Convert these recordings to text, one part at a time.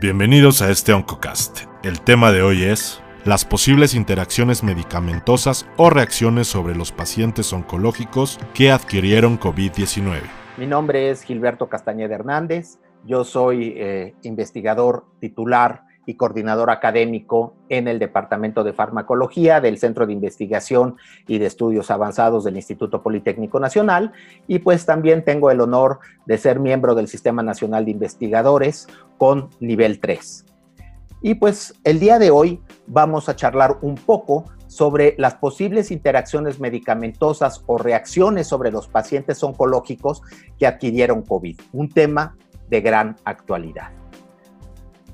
Bienvenidos a este Oncocast. El tema de hoy es las posibles interacciones medicamentosas o reacciones sobre los pacientes oncológicos que adquirieron COVID-19. Mi nombre es Gilberto Castañeda Hernández, yo soy eh, investigador titular y coordinador académico en el Departamento de Farmacología del Centro de Investigación y de Estudios Avanzados del Instituto Politécnico Nacional y pues también tengo el honor de ser miembro del Sistema Nacional de Investigadores con nivel 3. Y pues el día de hoy vamos a charlar un poco sobre las posibles interacciones medicamentosas o reacciones sobre los pacientes oncológicos que adquirieron COVID, un tema de gran actualidad.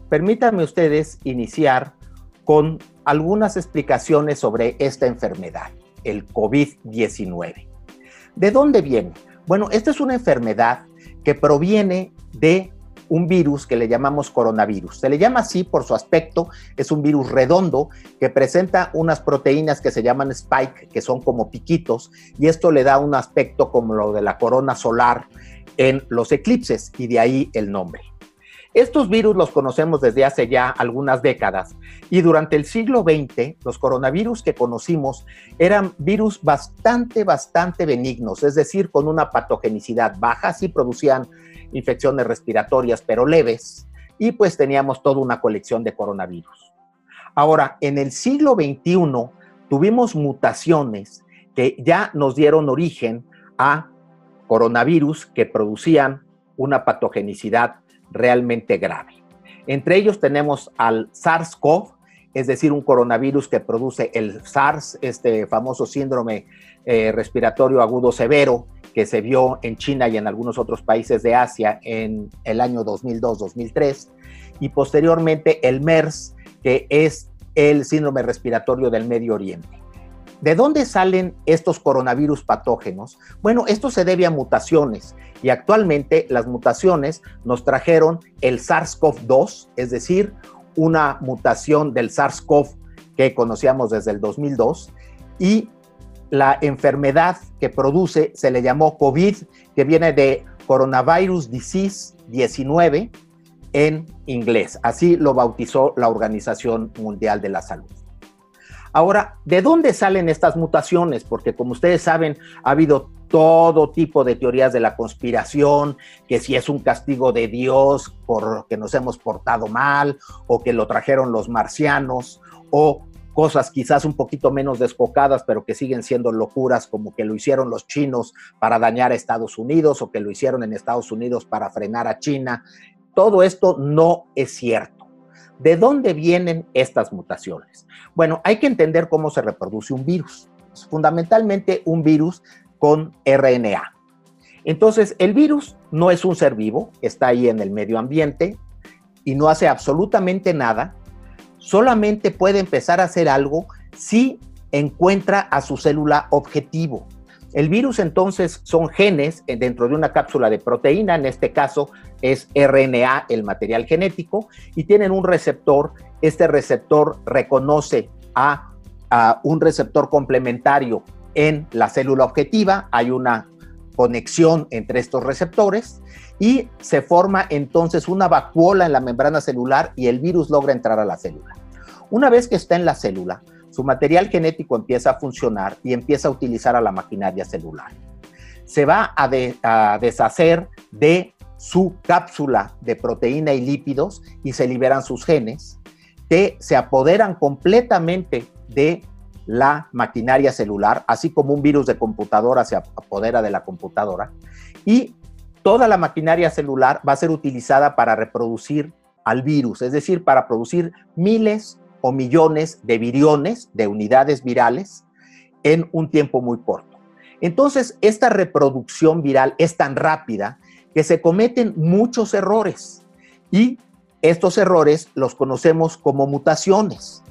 Permítanme ustedes iniciar con algunas explicaciones sobre esta enfermedad, el COVID-19. ¿De dónde viene? Bueno, esta es una enfermedad que proviene de un virus que le llamamos coronavirus. Se le llama así por su aspecto, es un virus redondo que presenta unas proteínas que se llaman spike, que son como piquitos, y esto le da un aspecto como lo de la corona solar en los eclipses, y de ahí el nombre. Estos virus los conocemos desde hace ya algunas décadas y durante el siglo XX los coronavirus que conocimos eran virus bastante, bastante benignos, es decir, con una patogenicidad baja, sí producían infecciones respiratorias pero leves y pues teníamos toda una colección de coronavirus. Ahora, en el siglo XXI tuvimos mutaciones que ya nos dieron origen a coronavirus que producían una patogenicidad realmente grave. Entre ellos tenemos al SARS-CoV, es decir, un coronavirus que produce el SARS, este famoso síndrome eh, respiratorio agudo severo que se vio en China y en algunos otros países de Asia en el año 2002-2003, y posteriormente el MERS, que es el síndrome respiratorio del Medio Oriente. ¿De dónde salen estos coronavirus patógenos? Bueno, esto se debe a mutaciones y actualmente las mutaciones nos trajeron el SARS-CoV-2, es decir, una mutación del SARS-CoV que conocíamos desde el 2002 y la enfermedad que produce se le llamó COVID, que viene de Coronavirus Disease 19 en inglés. Así lo bautizó la Organización Mundial de la Salud. Ahora, ¿de dónde salen estas mutaciones? Porque como ustedes saben, ha habido todo tipo de teorías de la conspiración, que si es un castigo de Dios porque nos hemos portado mal, o que lo trajeron los marcianos, o cosas quizás un poquito menos descocadas, pero que siguen siendo locuras, como que lo hicieron los chinos para dañar a Estados Unidos, o que lo hicieron en Estados Unidos para frenar a China. Todo esto no es cierto. ¿De dónde vienen estas mutaciones? Bueno, hay que entender cómo se reproduce un virus. fundamentalmente un virus con RNA. Entonces, el virus no es un ser vivo, está ahí en el medio ambiente y no hace absolutamente nada. Solamente puede empezar a hacer algo si encuentra a su célula objetivo. El virus entonces son genes dentro de una cápsula de proteína, en este caso es RNA, el material genético, y tienen un receptor. Este receptor reconoce a, un receptor complementario en la célula objetiva, hay una conexión entre estos receptores y se forma entonces una vacuola en la membrana celular y el virus logra entrar a la célula. Una vez que está en la célula, su material genético empieza a funcionar y empieza a utilizar a la maquinaria celular. Se va a, deshacer de su cápsula de proteína y lípidos y se liberan sus genes que se apoderan completamente de la maquinaria celular, así como un virus de computadora se apodera de la computadora, y toda la maquinaria celular va a ser utilizada para reproducir al virus, es decir, para producir miles o millones de viriones, de unidades virales, en un tiempo muy corto. Entonces, esta reproducción viral es tan rápida que se cometen muchos errores y estos errores los conocemos como mutaciones.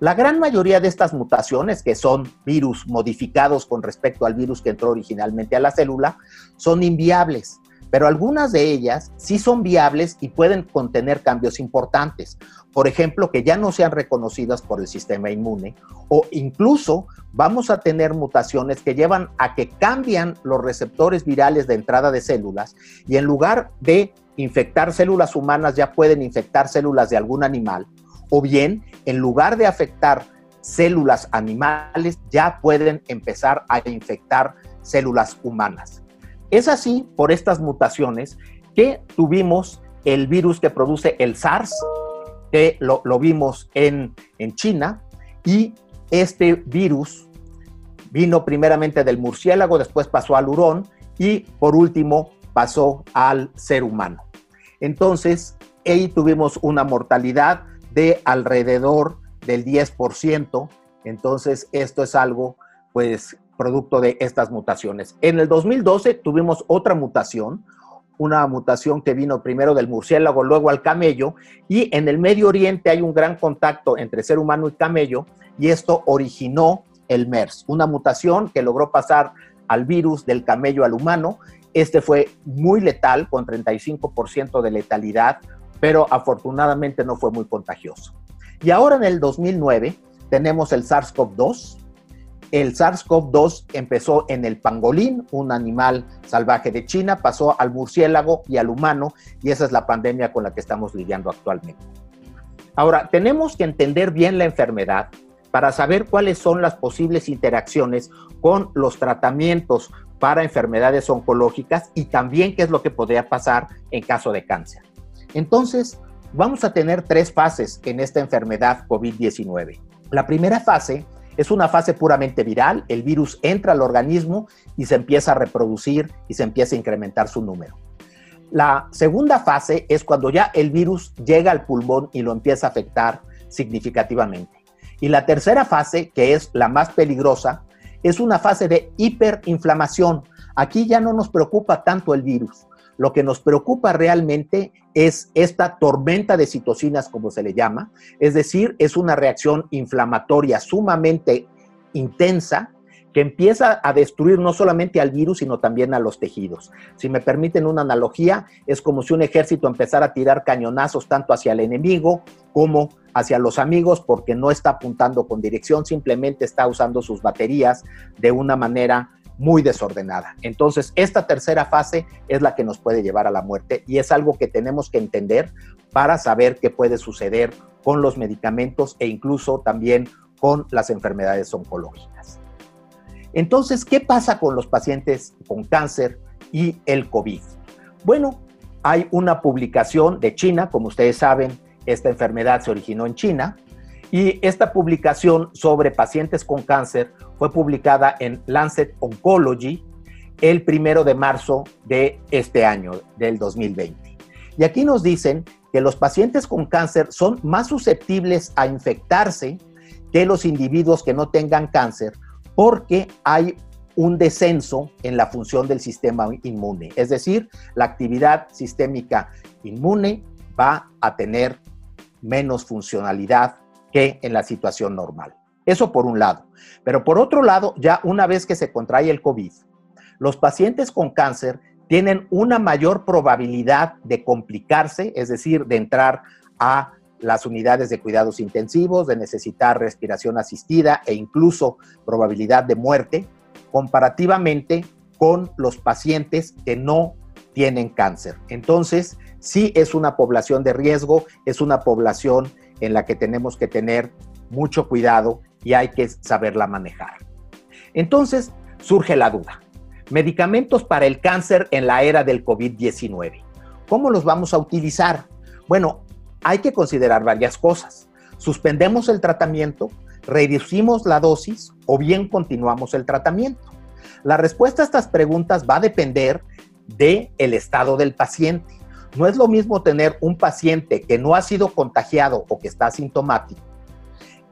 La gran mayoría de estas mutaciones, que son virus modificados con respecto al virus que entró originalmente a la célula, son inviables. pero algunas de ellas sí son viables y pueden contener cambios importantes. Por ejemplo, que ya no sean reconocidas por el sistema inmune o incluso vamos a tener mutaciones que llevan a que cambian los receptores virales de entrada de células y en lugar de infectar células humanas ya pueden infectar células de algún animal o bien en lugar de afectar células animales ya pueden empezar a infectar células humanas. Es así por estas mutaciones que tuvimos el virus que produce el SARS, que lo, vimos en, en China, y este virus vino primeramente del murciélago, después pasó al hurón y por último pasó al ser humano. Entonces, ahí tuvimos una mortalidad de alrededor del 10%. Entonces, esto es algo, pues, producto de estas mutaciones. En el 2012 tuvimos otra mutación, una mutación que vino primero del murciélago, luego al camello, y en el Medio Oriente hay un gran contacto entre ser humano y camello, y esto originó el MERS, una mutación que logró pasar al virus del camello al humano. Este fue muy letal, con 35% de letalidad, pero afortunadamente no fue muy contagioso. Y ahora en el 2009 tenemos el SARS-CoV-2, el SARS-CoV-2 empezó en el pangolín, un animal salvaje de China, pasó al murciélago y al humano, y esa es la pandemia con la que estamos lidiando actualmente. Ahora, tenemos que entender bien la enfermedad para saber cuáles son las posibles interacciones con los tratamientos para enfermedades oncológicas y también qué es lo que podría pasar en caso de cáncer. Entonces, vamos a tener tres fases en esta enfermedad COVID-19. La primera fase es una fase puramente viral, el virus entra al organismo y se empieza a reproducir y se empieza a incrementar su número. La segunda fase es cuando ya el virus llega al pulmón y lo empieza a afectar significativamente. Y la tercera fase, que es la más peligrosa, es una fase de hiperinflamación. Aquí ya no nos preocupa tanto el virus, lo que nos preocupa realmente es esta tormenta de citocinas, como se le llama, es decir, es una reacción inflamatoria sumamente intensa que empieza a destruir no solamente al virus, sino también a los tejidos. Si me permiten una analogía, es como si un ejército empezara a tirar cañonazos tanto hacia el enemigo como hacia los amigos, porque no está apuntando con dirección, simplemente está usando sus baterías de una manera muy desordenada. Entonces, esta tercera fase es la que nos puede llevar a la muerte y es algo que tenemos que entender para saber qué puede suceder con los medicamentos e incluso también con las enfermedades oncológicas. Entonces, ¿qué pasa con los pacientes con cáncer y el COVID? Bueno, hay una publicación de China, como ustedes saben, esta enfermedad se originó en China, y esta publicación sobre pacientes con cáncer fue publicada en Lancet Oncology el primero de marzo de este año, del 2020. Y aquí nos dicen que los pacientes con cáncer son más susceptibles a infectarse que los individuos que no tengan cáncer porque hay un descenso en la función del sistema inmune. Es decir, la actividad sistémica inmune va a tener menos funcionalidad que en la situación normal. Eso por un lado. Pero por otro lado, ya una vez que se contrae el COVID, los pacientes con cáncer tienen una mayor probabilidad de complicarse, es decir, de entrar a las unidades de cuidados intensivos, de necesitar respiración asistida e incluso probabilidad de muerte, comparativamente con los pacientes que no tienen cáncer. Entonces, sí es una población de riesgo, es una población en la que tenemos que tener mucho cuidado y hay que saberla manejar. Entonces surge la duda. Medicamentos para el cáncer en la era del COVID-19. ¿Cómo los vamos a utilizar? Bueno, hay que considerar varias cosas. Suspendemos el tratamiento, reducimos la dosis o bien continuamos el tratamiento. La respuesta a estas preguntas va a depender del el estado del paciente. No es lo mismo tener un paciente que no ha sido contagiado o que está asintomático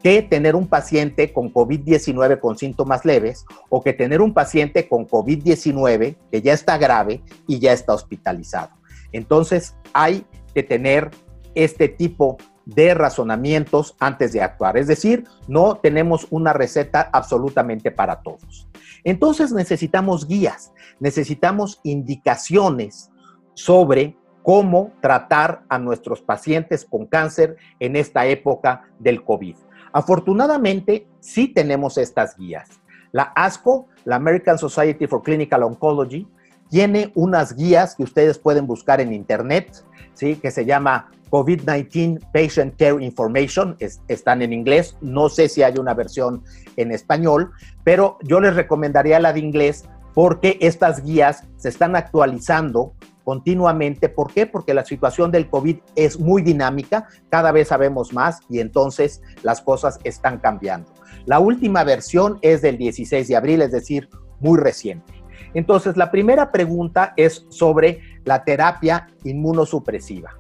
que tener un paciente con COVID-19 con síntomas leves o que tener un paciente con COVID-19 que ya está grave y ya está hospitalizado. Entonces hay que tener este tipo de razonamientos antes de actuar. Es decir, no tenemos una receta absolutamente para todos. Entonces necesitamos guías, necesitamos indicaciones sobre cómo tratar a nuestros pacientes con cáncer en esta época del COVID. Afortunadamente, sí tenemos estas guías. La ASCO, la American Society for Clinical Oncology, tiene unas guías que ustedes pueden buscar en internet, ¿sí? que se llama COVID-19 Patient Care Information, están en inglés, no sé si hay una versión en español, pero yo les recomendaría la de inglés porque estas guías se están actualizando continuamente. ¿Por qué? Porque la situación del COVID es muy dinámica, cada vez sabemos más y entonces las cosas están cambiando. La última versión es del 16 de abril, es decir, muy reciente. Entonces, la primera pregunta es sobre la terapia inmunosupresiva.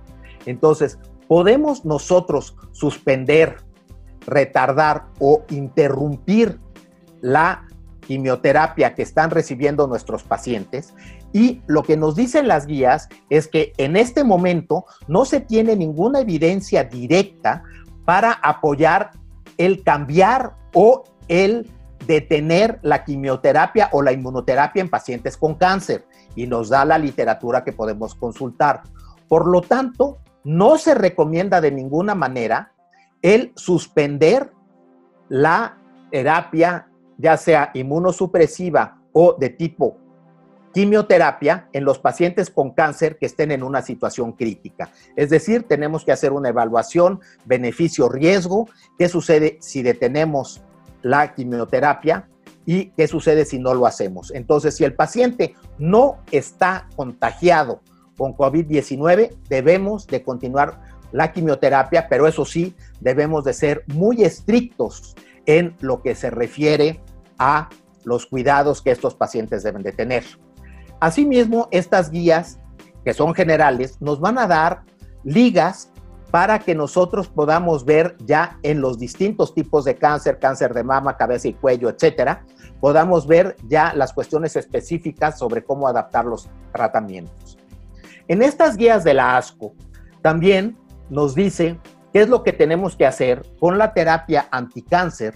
Entonces, ¿podemos nosotros suspender, retardar o interrumpir la quimioterapia que están recibiendo nuestros pacientes? Y lo que nos dicen las guías es que en este momento no se tiene ninguna evidencia directa para apoyar el cambiar o el detener la quimioterapia o la inmunoterapia en pacientes con cáncer y nos da la literatura que podemos consultar. Por lo tanto, no se recomienda de ninguna manera el suspender la terapia, ya sea inmunosupresiva o de tipo quimioterapia en los pacientes con cáncer que estén en una situación crítica. Es decir, tenemos que hacer una evaluación beneficio-riesgo, qué sucede si detenemos la quimioterapia y qué sucede si no lo hacemos. Entonces, si el paciente no está contagiado con COVID-19, debemos de continuar la quimioterapia, pero eso sí, debemos de ser muy estrictos en lo que se refiere a los cuidados que estos pacientes deben de tener. Asimismo, estas guías, que son generales, nos van a dar ligas para que nosotros podamos ver ya en los distintos tipos de cáncer, cáncer de mama, cabeza y cuello, etcétera, podamos ver ya las cuestiones específicas sobre cómo adaptar los tratamientos. En estas guías de la ASCO también nos dice qué es lo que tenemos que hacer con la terapia anticáncer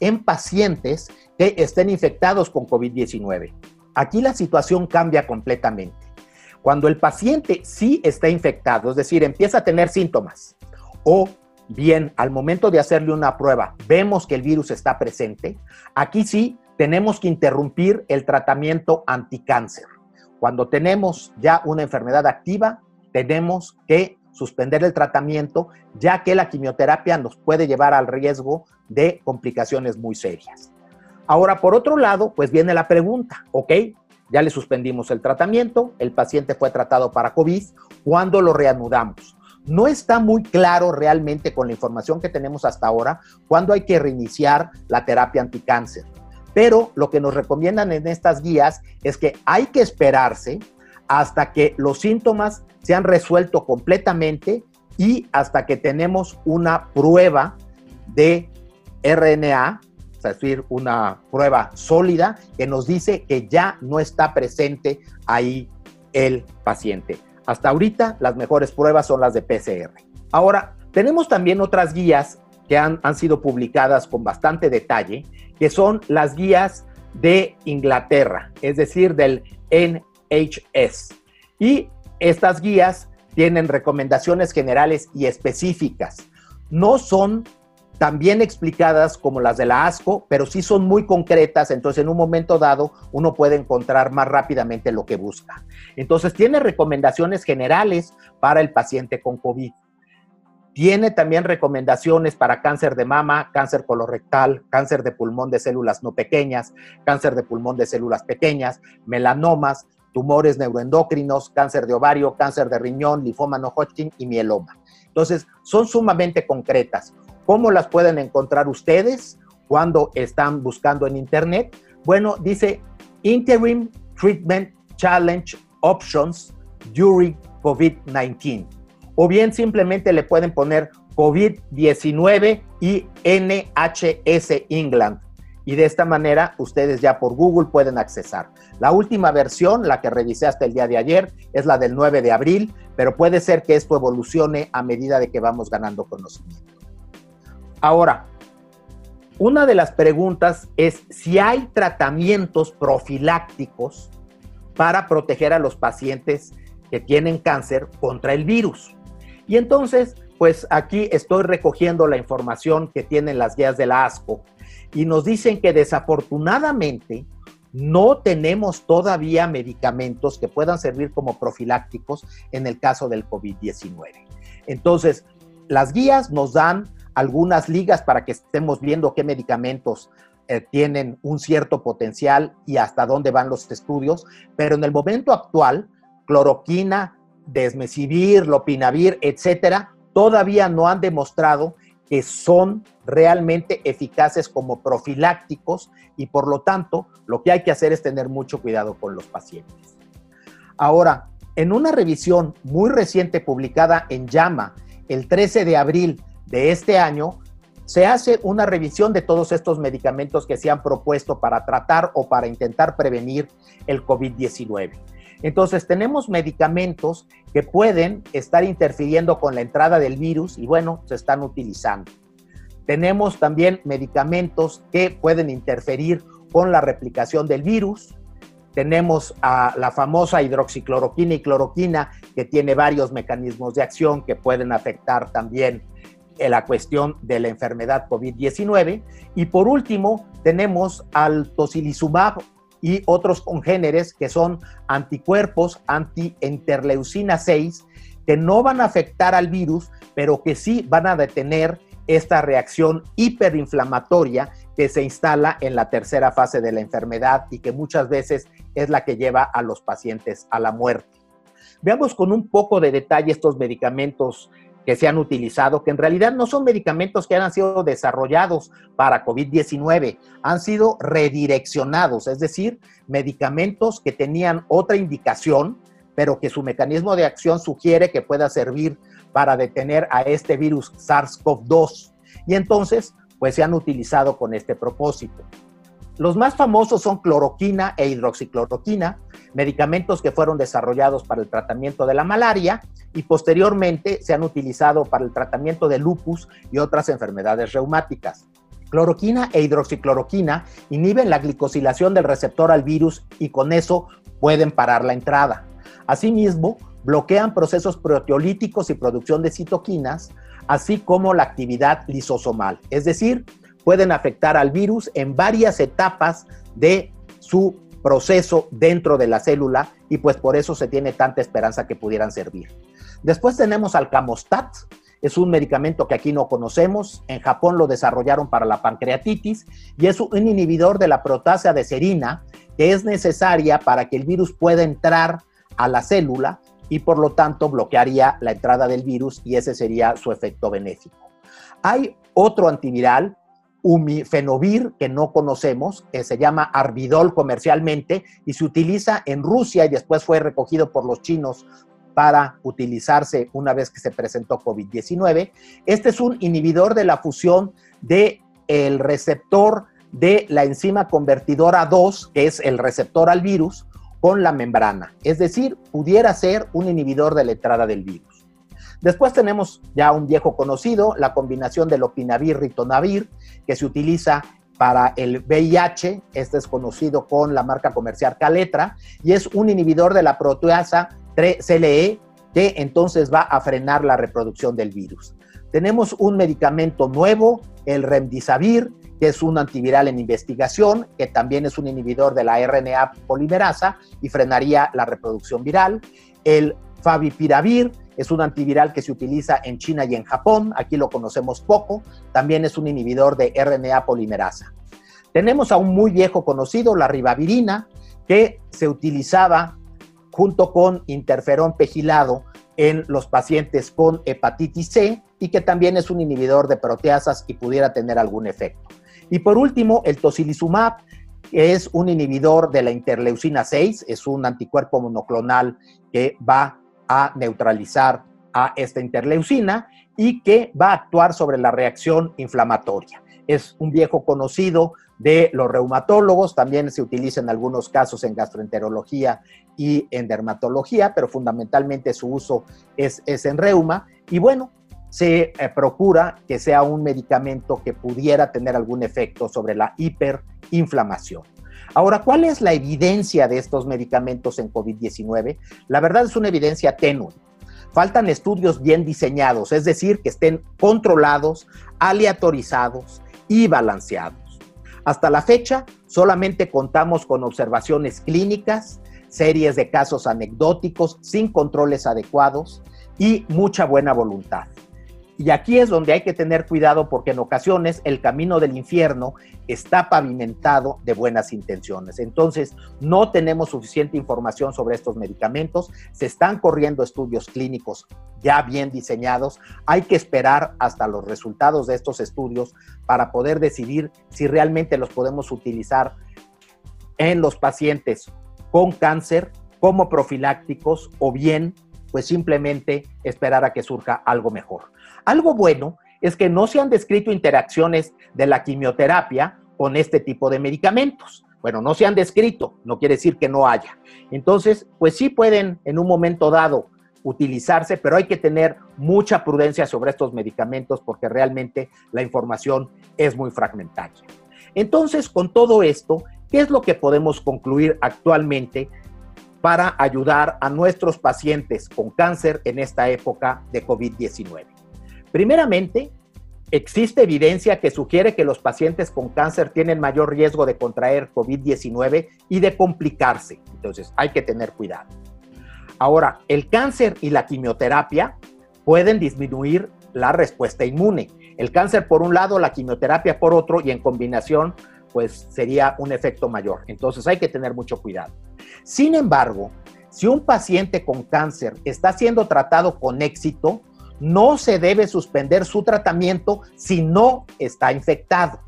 en pacientes que estén infectados con COVID-19. Aquí la situación cambia completamente. Cuando el paciente sí está infectado, es decir, empieza a tener síntomas, o bien al momento de hacerle una prueba vemos que el virus está presente, aquí sí tenemos que interrumpir el tratamiento anticáncer. Cuando tenemos ya una enfermedad activa, tenemos que suspender el tratamiento, ya que la quimioterapia nos puede llevar al riesgo de complicaciones muy serias. Ahora, por otro lado, pues viene la pregunta, ¿ok? Ya le suspendimos el tratamiento, el paciente fue tratado para COVID, ¿cuándo lo reanudamos? No está muy claro realmente con la información que tenemos hasta ahora cuándo hay que reiniciar la terapia anticáncer. Pero lo que nos recomiendan en estas guías es que hay que esperarse hasta que los síntomas se han resuelto completamente y hasta que tenemos una prueba de RNA, decir, una prueba sólida que nos dice que ya no está presente ahí el paciente. Hasta ahorita las mejores pruebas son las de PCR. Ahora, tenemos también otras guías que han, han sido publicadas con bastante detalle que son las guías de Inglaterra, es decir, del NHS. Y estas guías tienen recomendaciones generales y específicas. No son tan bien explicadas como las de la ASCO, pero sí son muy concretas, entonces en un momento dado uno puede encontrar más rápidamente lo que busca. Entonces tiene recomendaciones generales para el paciente con COVID. Tiene también recomendaciones para cáncer de mama, cáncer colorectal, cáncer de pulmón de células no pequeñas, cáncer de pulmón de células pequeñas, melanomas, tumores neuroendocrinos, cáncer de ovario, cáncer de riñón, linfoma no Hodgkin y mieloma. Entonces, son sumamente concretas. ¿Cómo las pueden encontrar ustedes cuando están buscando en Internet? Bueno, dice Interim Treatment Challenge Options During COVID-19 o bien simplemente le pueden poner COVID-19 y NHS England. Y de esta manera ustedes ya por Google pueden accesar. La última versión, la que revisé hasta el día de ayer, es la del 9 de abril, pero puede ser que esto evolucione a medida de que vamos ganando conocimiento. Ahora, una de las preguntas es si hay tratamientos profilácticos para proteger a los pacientes que tienen cáncer contra el virus. Y entonces, pues aquí estoy recogiendo la información que tienen las guías de la ASCO y nos dicen que desafortunadamente no tenemos todavía medicamentos que puedan servir como profilácticos en el caso del COVID-19. Entonces, las guías nos dan algunas ligas para que estemos viendo qué medicamentos eh, tienen un cierto potencial y hasta dónde van los estudios, pero en el momento actual, cloroquina, desmesivir, lopinavir, etcétera, todavía no han demostrado que son realmente eficaces como profilácticos y por lo tanto lo que hay que hacer es tener mucho cuidado con los pacientes. Ahora, en una revisión muy reciente publicada en JAMA el 13 de abril de este año, se hace una revisión de todos estos medicamentos que se han propuesto para tratar o para intentar prevenir el COVID-19. Entonces tenemos medicamentos que pueden estar interfiriendo con la entrada del virus y bueno, se están utilizando. Tenemos también medicamentos que pueden interferir con la replicación del virus. Tenemos a la famosa hidroxicloroquina y cloroquina que tiene varios mecanismos de acción que pueden afectar también la cuestión de la enfermedad COVID-19. Y por último, tenemos al tocilizumab y otros congéneres que son anticuerpos anti-interleucina 6 que no van a afectar al virus, pero que sí van a detener esta reacción hiperinflamatoria que se instala en la tercera fase de la enfermedad y que muchas veces es la que lleva a los pacientes a la muerte. Veamos con un poco de detalle estos medicamentos que se han utilizado, que en realidad no son medicamentos que han sido desarrollados para COVID-19, han sido redireccionados, es decir, medicamentos que tenían otra indicación, pero que su mecanismo de acción sugiere que pueda servir para detener a este virus SARS-CoV-2. Y entonces, pues se han utilizado con este propósito. Los más famosos son cloroquina e hidroxicloroquina, medicamentos que fueron desarrollados para el tratamiento de la malaria y posteriormente se han utilizado para el tratamiento de lupus y otras enfermedades reumáticas. Cloroquina e hidroxicloroquina inhiben la glicosilación del receptor al virus y con eso pueden parar la entrada. Asimismo, bloquean procesos proteolíticos y producción de citoquinas, así como la actividad lisosomal, es decir, pueden afectar al virus en varias etapas de su proceso dentro de la célula y pues por eso se tiene tanta esperanza que pudieran servir. Después tenemos al Camostat, es un medicamento que aquí no conocemos, en Japón lo desarrollaron para la pancreatitis y es un inhibidor de la proteasa de serina que es necesaria para que el virus pueda entrar a la célula y por lo tanto bloquearía la entrada del virus y ese sería su efecto benéfico. Hay otro antiviral umifenovir que no conocemos, que se llama Arbidol comercialmente y se utiliza en Rusia y después fue recogido por los chinos para utilizarse una vez que se presentó COVID-19. Este es un inhibidor de la fusión del el receptor de la enzima convertidora 2, que es el receptor al virus, con la membrana. Es decir, pudiera ser un inhibidor de la entrada del virus. Después tenemos ya un viejo conocido, la combinación de lopinavir-ritonavir, que se utiliza para el VIH, este es conocido con la marca comercial Caletra, y es un inhibidor de la proteasa 3-CLE que entonces va a frenar la reproducción del virus. Tenemos un medicamento nuevo, el Remdesivir, que es un antiviral en investigación, que también es un inhibidor de la RNA polimerasa y frenaría la reproducción viral. El Favipiravir, es un antiviral que se utiliza en China y en Japón, aquí lo conocemos poco, también es un inhibidor de RNA polimerasa. Tenemos a un muy viejo conocido, la ribavirina, que se utilizaba junto con interferón pegilado en los pacientes con hepatitis C y que también es un inhibidor de proteasas y pudiera tener algún efecto. Y por último, el tocilizumab, que es un inhibidor de la interleucina 6, es un anticuerpo monoclonal que va a neutralizar a esta interleucina y que va a actuar sobre la reacción inflamatoria. Es un viejo conocido de los reumatólogos, también se utiliza en algunos casos en gastroenterología y en dermatología, pero fundamentalmente su uso es, en reuma. Y bueno, se eh, procura que sea un medicamento que pudiera tener algún efecto sobre la hiperinflamación. Ahora, ¿cuál es la evidencia de estos medicamentos en COVID-19? La verdad es una evidencia tenue. Faltan estudios bien diseñados, es decir, que estén controlados, aleatorizados y balanceados. Hasta la fecha, solamente contamos con observaciones clínicas, series de casos anecdóticos sin controles adecuados y mucha buena voluntad. Y aquí es donde hay que tener cuidado porque en ocasiones el camino del infierno está pavimentado de buenas intenciones. Entonces, no tenemos suficiente información sobre estos medicamentos, se están corriendo estudios clínicos ya bien diseñados, hay que esperar hasta los resultados de estos estudios para poder decidir si realmente los podemos utilizar en los pacientes con cáncer como profilácticos o bien pues simplemente esperar a que surja algo mejor. Algo bueno es que no se han descrito interacciones de la quimioterapia con este tipo de medicamentos. Bueno, no se han descrito, no quiere decir que no haya. Entonces, pues sí pueden en un momento dado utilizarse, pero hay que tener mucha prudencia sobre estos medicamentos porque realmente la información es muy fragmentaria. Entonces, con todo esto, ¿qué es lo que podemos concluir actualmente para ayudar a nuestros pacientes con cáncer en esta época de COVID-19. Primeramente, existe evidencia que sugiere que los pacientes con cáncer tienen mayor riesgo de contraer COVID-19 y de complicarse. Entonces, hay que tener cuidado. Ahora, el cáncer y la quimioterapia pueden disminuir la respuesta inmune. El cáncer por un lado, la quimioterapia por otro y en combinación pues sería un efecto mayor. Entonces hay que tener mucho cuidado. Sin embargo, si un paciente con cáncer está siendo tratado con éxito, no se debe suspender su tratamiento si no está infectado.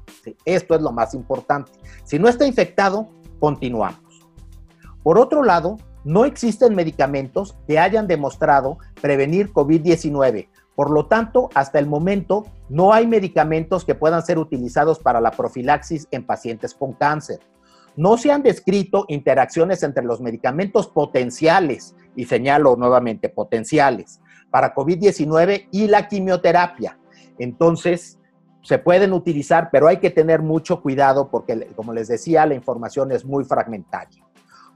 Esto es lo más importante. Si no está infectado, continuamos. Por otro lado, no existen medicamentos que hayan demostrado prevenir COVID-19 por lo tanto, hasta el momento no hay medicamentos que puedan ser utilizados para la profilaxis en pacientes con cáncer. No se han descrito interacciones entre los medicamentos potenciales, y señalo nuevamente potenciales, para COVID-19 y la quimioterapia. Entonces, se pueden utilizar, pero hay que tener mucho cuidado porque, como les decía, la información es muy fragmentaria.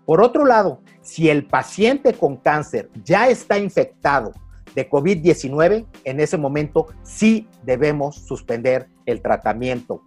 Por otro lado, si el paciente con cáncer ya está infectado de COVID-19, en ese momento sí debemos suspender el tratamiento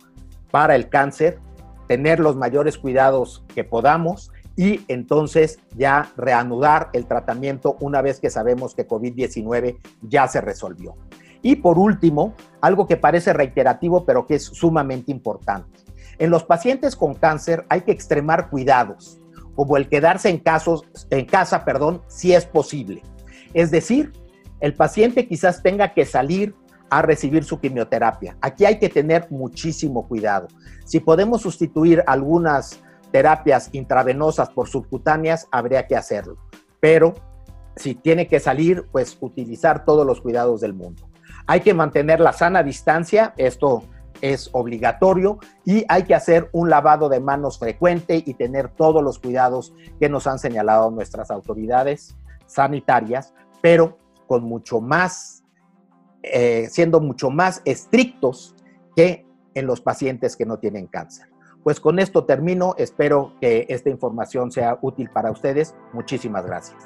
para el cáncer, tener los mayores cuidados que podamos y entonces ya reanudar el tratamiento una vez que sabemos que COVID-19 ya se resolvió. Y por último, algo que parece reiterativo pero que es sumamente importante. En los pacientes con cáncer hay que extremar cuidados, como el quedarse en, casos, en casa, perdón, si es posible. Es decir, el paciente quizás tenga que salir a recibir su quimioterapia. Aquí hay que tener muchísimo cuidado. Si podemos sustituir algunas terapias intravenosas por subcutáneas, habría que hacerlo. Pero si tiene que salir, pues utilizar todos los cuidados del mundo. Hay que mantener la sana distancia, esto es obligatorio, y hay que hacer un lavado de manos frecuente y tener todos los cuidados que nos han señalado nuestras autoridades sanitarias, pero con mucho más, eh, siendo mucho más estrictos que en los pacientes que no tienen cáncer. Pues con esto termino, espero que esta información sea útil para ustedes. Muchísimas gracias.